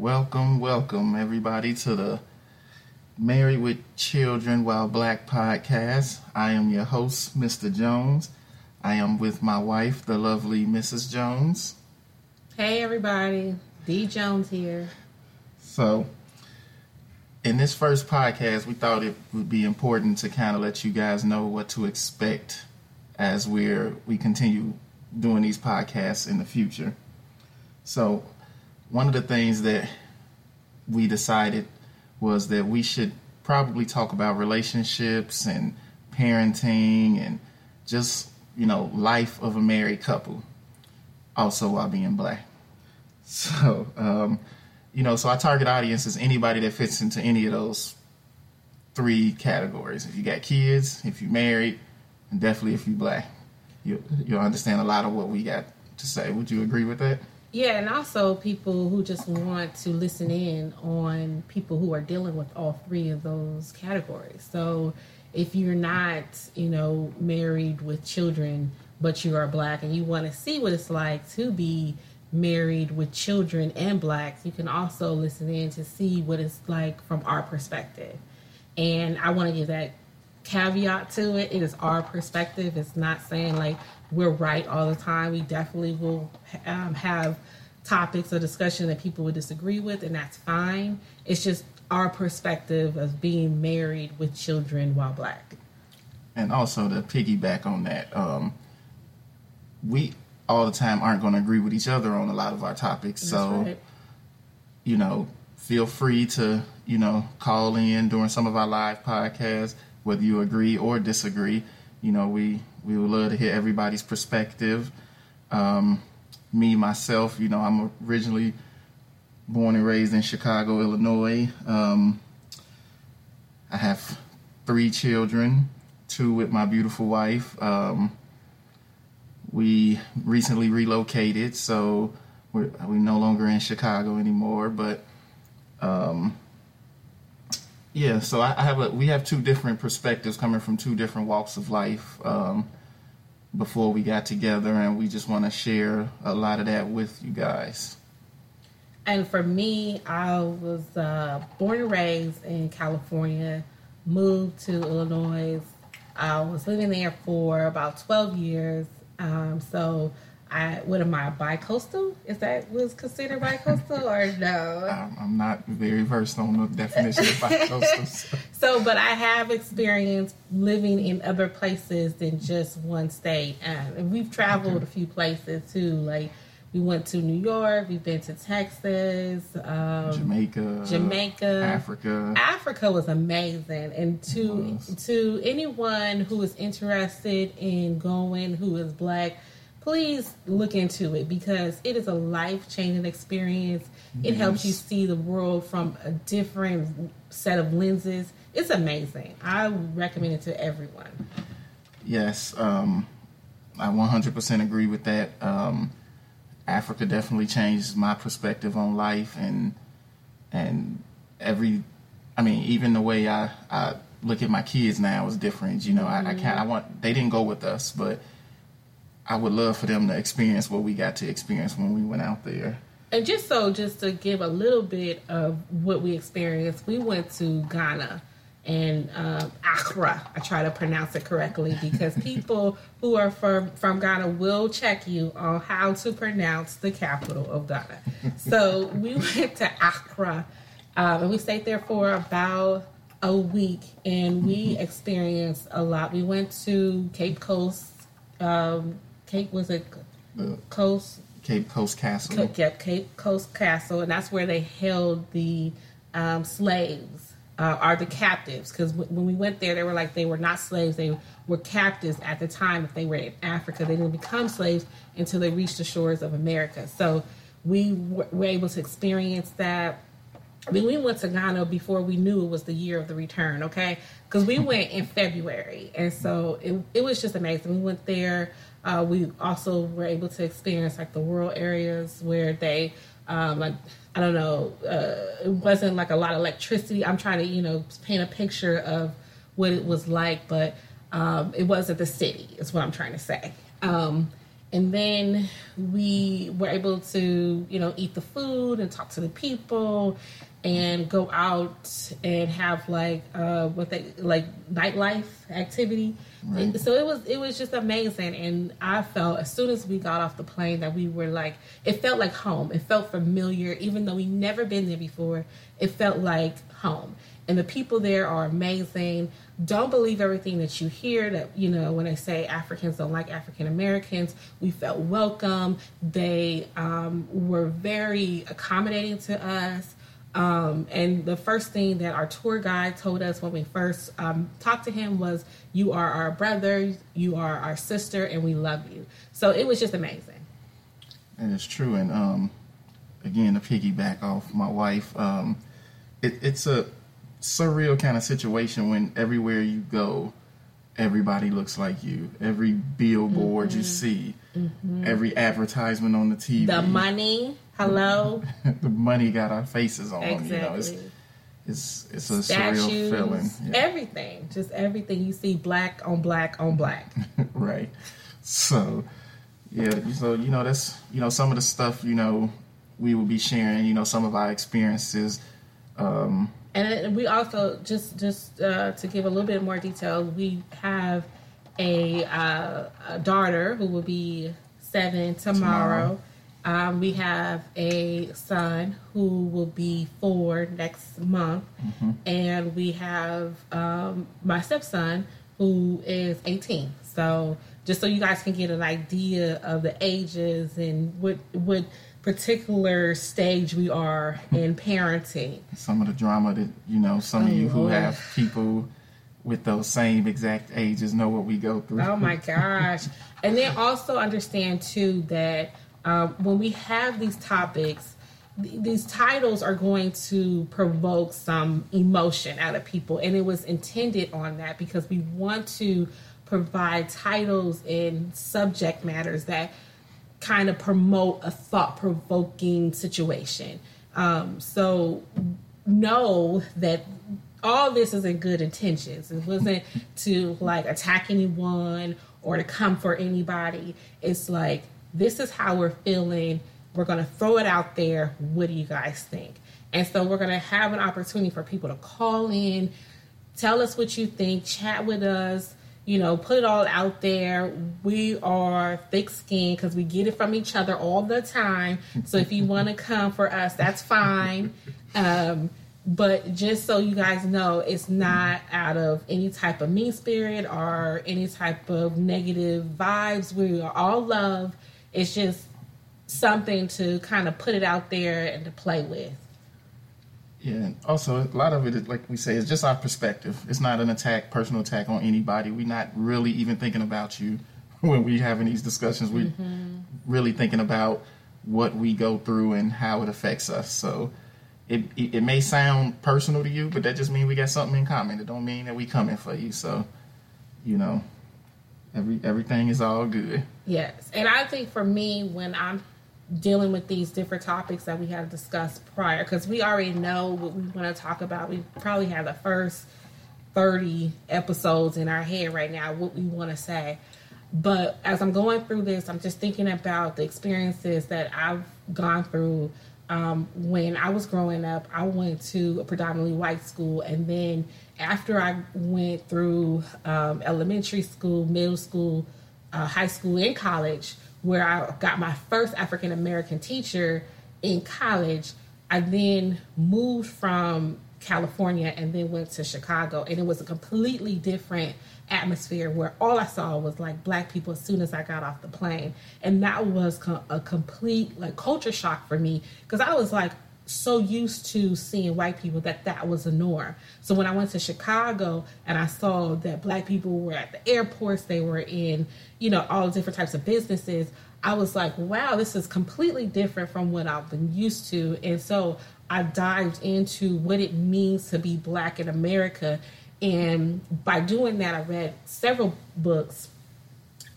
Welcome, welcome, everybody, to the Married with Children While Black podcast. I am your host, Mr. Jones. I am with my wife, the lovely Mrs. Jones. Hey, everybody. D. Jones here. So, in this first podcast, we thought it would be important to kind of let you guys know what to expect as we're we continue doing these podcasts in the future. So, one of the things that we decided was that we should probably talk about relationships and parenting and just you know life of a married couple also while being black. So um, you know so our target audience is anybody that fits into any of those three categories. If you got kids if you're married and definitely if you're black. You, you'll understand a lot of what we got to say. Would you agree with that Yeah, and also people who just want to listen in on people who are dealing with all three of those categories. So if you're not, you know, married with children, but you are black and you want to see what it's like to be married with children and blacks, you can also listen in to see what it's like from our perspective. And I want to give that caveat to it. It is our perspective. It's not saying like we're right all the time. We definitely will um, have topics of discussion that people would disagree with, and that's fine. It's just our perspective of being married with children while black. and also to piggyback on that, um, we all the time aren't going to agree with each other on a lot of our topics. That's so, right. you know, feel free to, you know, call in during some of our live podcasts, whether you agree or disagree. You know, we, we would love to hear everybody's perspective. Um, me, myself, you know, I'm originally born and raised in Chicago, Illinois. Um, I have three children, two with my beautiful wife. Um, we recently relocated, so we're we no longer in Chicago anymore. But um, yeah, so I, have a we have two different perspectives coming from two different walks of life. Um, before we got together, and we just want to share a lot of that with you guys. And for me, I was uh, born and raised in California, moved to Illinois. I was living there for about 12 years. Um, so, I what am I, bi-coastal? Is that was considered bi-coastal or no? I'm, I'm not very versed on the definition of bicoastal. so- So, but I have experience living in other places than just one state. Um, and we've traveled a few places too. Like we went to New York, we've been to Texas, um, Jamaica, Jamaica, Africa. Africa was amazing, and to to anyone who is interested in going, who is black, please look into it because it is a life changing experience. It helps you see the world from a different set of lenses. It's amazing. I recommend it to everyone. Yes, um, I 100% agree with that. Um, Africa definitely changed my perspective on life and and every. I mean, even the way I, I look at my kids now is different. You know, I, I can't. I want. They didn't go with us, but I would love for them to experience what we got to experience when we went out there. And just so, just to give a little bit of what we experienced, we went to Ghana and um, Accra. I try to pronounce it correctly because people who are from from Ghana will check you on how to pronounce the capital of Ghana. So we went to Accra, um, and we stayed there for about a week, and we experienced a lot. We went to Cape Coast. Um, Cape was it The Coast? Cape Coast Castle. Ca- yeah, Cape Coast Castle, and that's where they held the um, slaves, uh, are the captives. Because w- when we went there, they were like they were not slaves; they were captives at the time. If they were in Africa, they didn't become slaves until they reached the shores of America. So we w- were able to experience that. I mean, we went to Ghana before we knew it was the year of the return, okay? Because we went in February, and so it, it was just amazing. We went there. Uh, we also were able to experience like the rural areas where they, um, like, I don't know, uh, it wasn't like a lot of electricity. I'm trying to, you know, paint a picture of what it was like, but um, it wasn't the city, is what I'm trying to say. Um, and then we were able to you know eat the food and talk to the people and go out and have like uh what they like nightlife activity. Right. so it was it was just amazing. And i felt as soon as we got off the plane that we were like it felt like home. It felt familiar. Even though we never been there before it felt like home. And the people there are amazing. Don't believe everything that you hear that you know when i say africans don't like african americans we felt welcome. They um, were very accommodating to us um, and the first thing that our tour guide told us when we first um, talked to him was you are our brother you are our sister and we love you so it was just amazing And it's true. And um, again, to piggyback off my wife, um, it, it's a surreal kind of situation when everywhere you go, everybody looks like you. Every billboard you mm-hmm. see, mm-hmm. every advertisement on the TV, the money hello the money got our faces on. them, You know, it's exactly it's it's a statues surreal feeling. Yeah. everything just everything you see black on black on black right. So, yeah, so you know that's you know some of the stuff you know we will be sharing. You know some of our experiences. Um, And we also just just uh, to give a little bit more detail, we have a, uh, a daughter who will be seven tomorrow. Um, we have a son who will be four next month, and we have um, my stepson who is eighteen. So just so you guys can get an idea of the ages and what what particular stage we are in parenting. some of the drama that you know some of Oh, you who Lord. have people with those same exact ages know what we go through. Oh my gosh. And then also understand too that um, when we have these topics, th- these titles are going to provoke some emotion out of people. And it was intended on that because we want to provide titles and subject matters that kind of promote a thought provoking situation. Um, so know that all this is in good intentions. It wasn't to like attack anyone or to come for anybody. It's like, this is how we're feeling. We're going to throw it out there. What do you guys think? And so we're going to have an opportunity for people to call in, tell us what you think, chat with us, you know, put it all out there. We are thick skinned because we get it from each other all the time. So if you want to come for us, that's fine. Um, but just so you guys know, it's not out of any type of mean spirit or any type of negative vibes. We are all love. It's just something to kind of put it out there and to play with. Yeah, and also a lot of it is like we say, is just our perspective. It's not an attack, personal attack on anybody. We're not really even thinking about you when we're having these discussions. We're mm-hmm. really thinking about what we go through and how it affects us. So it, it it may sound personal to you, but that just means we got something in common. It don't mean that we coming for you. So, you know, every everything is all good. Yes. And I think for me, when I'm dealing with these different topics that we have discussed prior, because we already know what we want to talk about, we probably have the first 30 episodes in our head right now, what we want to say. But as I'm going through this, I'm just thinking about the experiences that I've gone through um, when I was growing up, I went to a predominantly white school, and then after I went through um, elementary school, middle school, uh, high school, and college, where I got my first African American teacher in college, I then moved from California and then went to Chicago, and it was a completely different atmosphere where all I saw was like black people as soon as I got off the plane, and that was a complete like culture shock for me because I was like so used to seeing white people that that was a norm. So when I went to Chicago and I saw that black people were at the airports, they were in you know all different types of businesses. I was like, wow, this is completely different from what I've been used to. And so I dived into what it means to be black in America. And by doing that, I read several books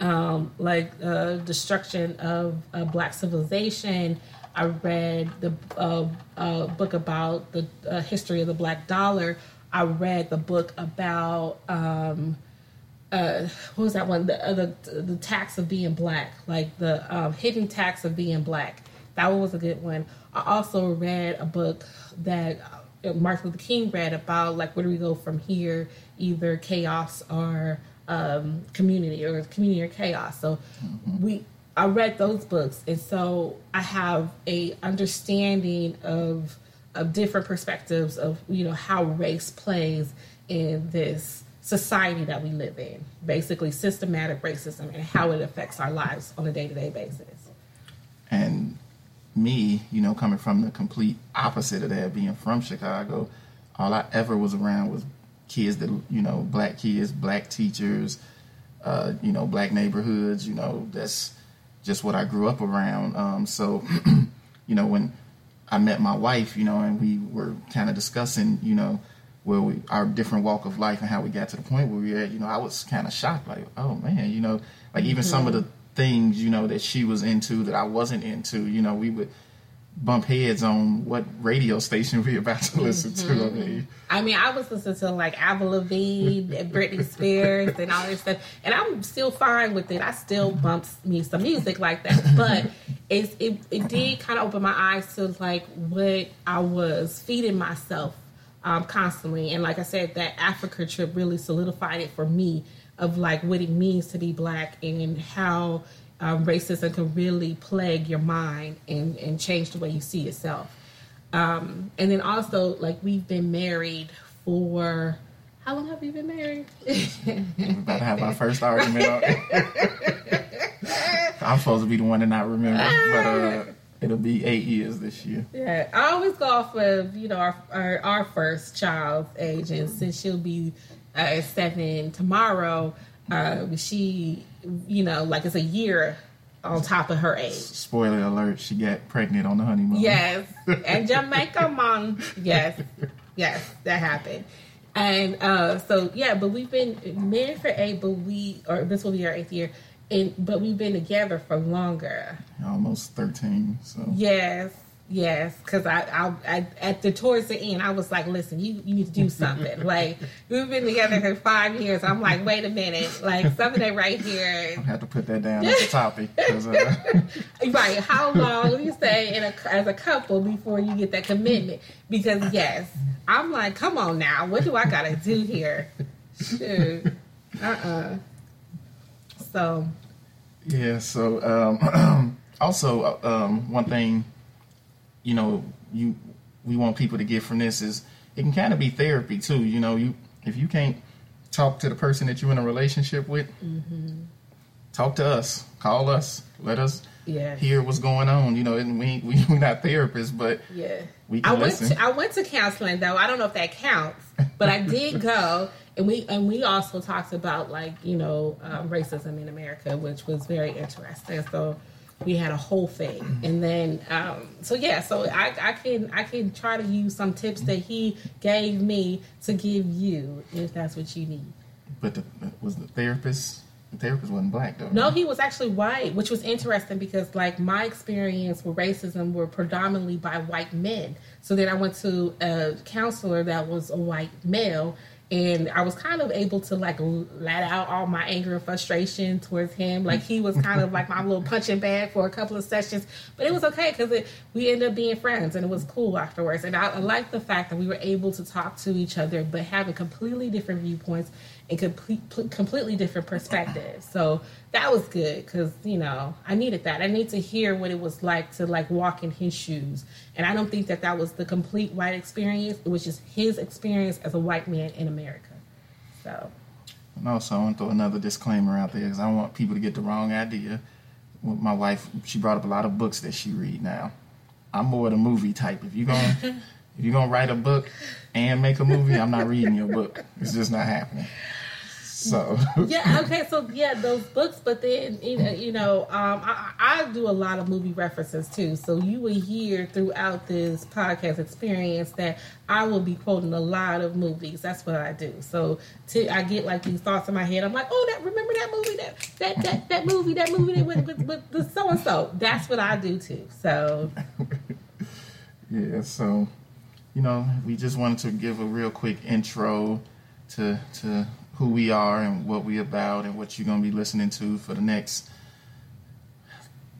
um, like uh, Destruction of uh, Black Civilization. I read the uh, uh book about the uh, history of the black dollar. I read the book about um, uh, what was that one? The, uh, the the tax of being black, like the um, hidden tax of being black. That one was a good one. I also read a book that uh, Martin Luther King read about like where do we go from here? Either chaos or um, community, or community or chaos. So mm-hmm. we I read those books, and so I have a understanding of of different perspectives of you know how race plays in this society that we live in, basically systematic racism and how it affects our lives on a day to day basis. And me, you know, coming from the complete opposite of that, being from Chicago, all I ever was around was kids that, you know, black kids, black teachers, uh, you know, black neighborhoods, you know, that's just what I grew up around. Um, so, you know, when I met my wife, you know, and we were kind of discussing, you know, where we our different walk of life and how we got to the point where we are at, you know, I was kind of shocked, like, oh man, you know, like even mm-hmm. some of the mm-hmm. things, you know, that she was into that I wasn't into, you know, we would bump heads on what radio station we're about to listen mm-hmm. to. I mean, I mean, I was listening to like Avril Lavigne and Britney Spears and all this stuff, and I'm still fine with it. I still bumps me some music like that, but it's, it it did kind of open my eyes to like what I was feeding myself um, constantly. And like I said, that Africa trip really solidified it for me of like what it means to be black and how um, racism can really plague your mind and, and change the way you see yourself. Um, and then also, like, we've been married for how long have we been married? We're about to have our first argument. I'm supposed to be the one to not remember, but uh, It'll be eight years this year. Yeah, I always go off of you know our our, our first child's age, and since she'll be uh, seven tomorrow, uh, she you know like it's a year on top of her age. Spoiler alert: she got pregnant on the honeymoon. Yes, and Jamaica mom. Yes, yes, that happened. And uh, so yeah, but we've been married for eight, but we or this will be our eighth year and but we've been together for longer. Almost thirteen. So yes, yes. Because I, I, I, at the towards the end, I was like, listen, you, you need to do something. like we've been together for five years. I'm like, wait a minute, like something right here. I have to put that down as a topic. Uh... right? How long do you stay in a, as a couple before you get that commitment? Because yes, I'm like, come on now, what do I gotta do here? Shoot. Uh uh-uh. uh so, yeah. So, um, also, um, one thing, you know, you we want people to get from this is it can kind of be therapy too. You know, you if you can't talk to the person that you're in a relationship with, mm-hmm. talk to us. Call us. Let us yeah. hear what's going on. You know, and we we we're not therapists, but yeah, we I went listen. To, I went to counseling though. I don't know if that counts, but I did go and we and we also talked about like you know um, racism in America, which was very interesting. So we had a whole thing, and then um, so yeah, so I, I can I can try to use some tips that he gave me to give you if that's what you need. But the, was the therapist the therapist wasn't black though. No, he was actually white, which was interesting because like my experience with racism were predominantly by white men. So then I went to a counselor that was a white male, and I was kind of able to like let out all my anger and frustration towards him. Like he was kind of like my little punching bag for a couple of sessions, but it was okay because we ended up being friends and it was cool afterwards. And I, I like the fact that we were able to talk to each other, but having completely different viewpoints and complete, completely different perspectives. So that was good because you know I needed that. I need to hear what it was like to like walk in his shoes, and I don't think that that was the complete white experience. It was just his experience as a white man in America. So. And also, I want to throw another disclaimer out there because I don't want people to get the wrong idea. My wife, she brought up a lot of books that she read now. I'm more the movie type. If you're gonna if you're gonna write a book and make a movie, I'm not reading your book. It's just not happening. So yeah, okay, so yeah, those books, but then you know, um, I, I, do a lot of movie references too. So you will hear throughout this podcast experience that I will be quoting a lot of movies. That's what I do. So to, I get like these thoughts in my head. I'm like, oh, that remember that movie that that that, that movie that movie that with, with, with the so and so. That's what I do too. So yeah, so you know, we just wanted to give a real quick intro to to who we are and what we about and what you're gonna be listening to for the next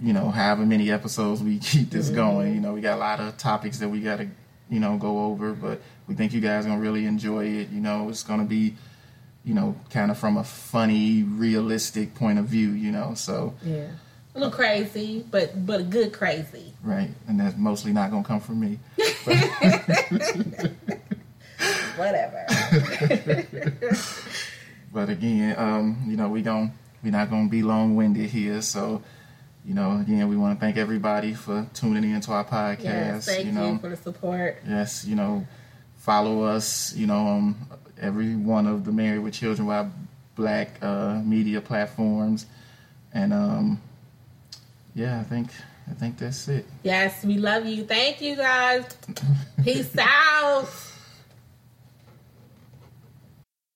you know however many episodes we keep this going. You know we got a lot of topics that we gotta you know go over but we think you guys are gonna really enjoy it. You know it's gonna be you know kind of from a funny realistic point of view you know so. Yeah. A little crazy but but a good crazy. Right and that's mostly not gonna come from me whatever. but again, um, you know, we don't we're not gonna be long winded here, so you know, again, we want to thank everybody for tuning in to our podcast. Yes, thank you, know, you for the support. Yes, you know, follow us, you know, on every one of the Married with Children While Black uh, media platforms, and um, yeah, I think I think that's it. Yes, we love you. Thank you guys. Peace out.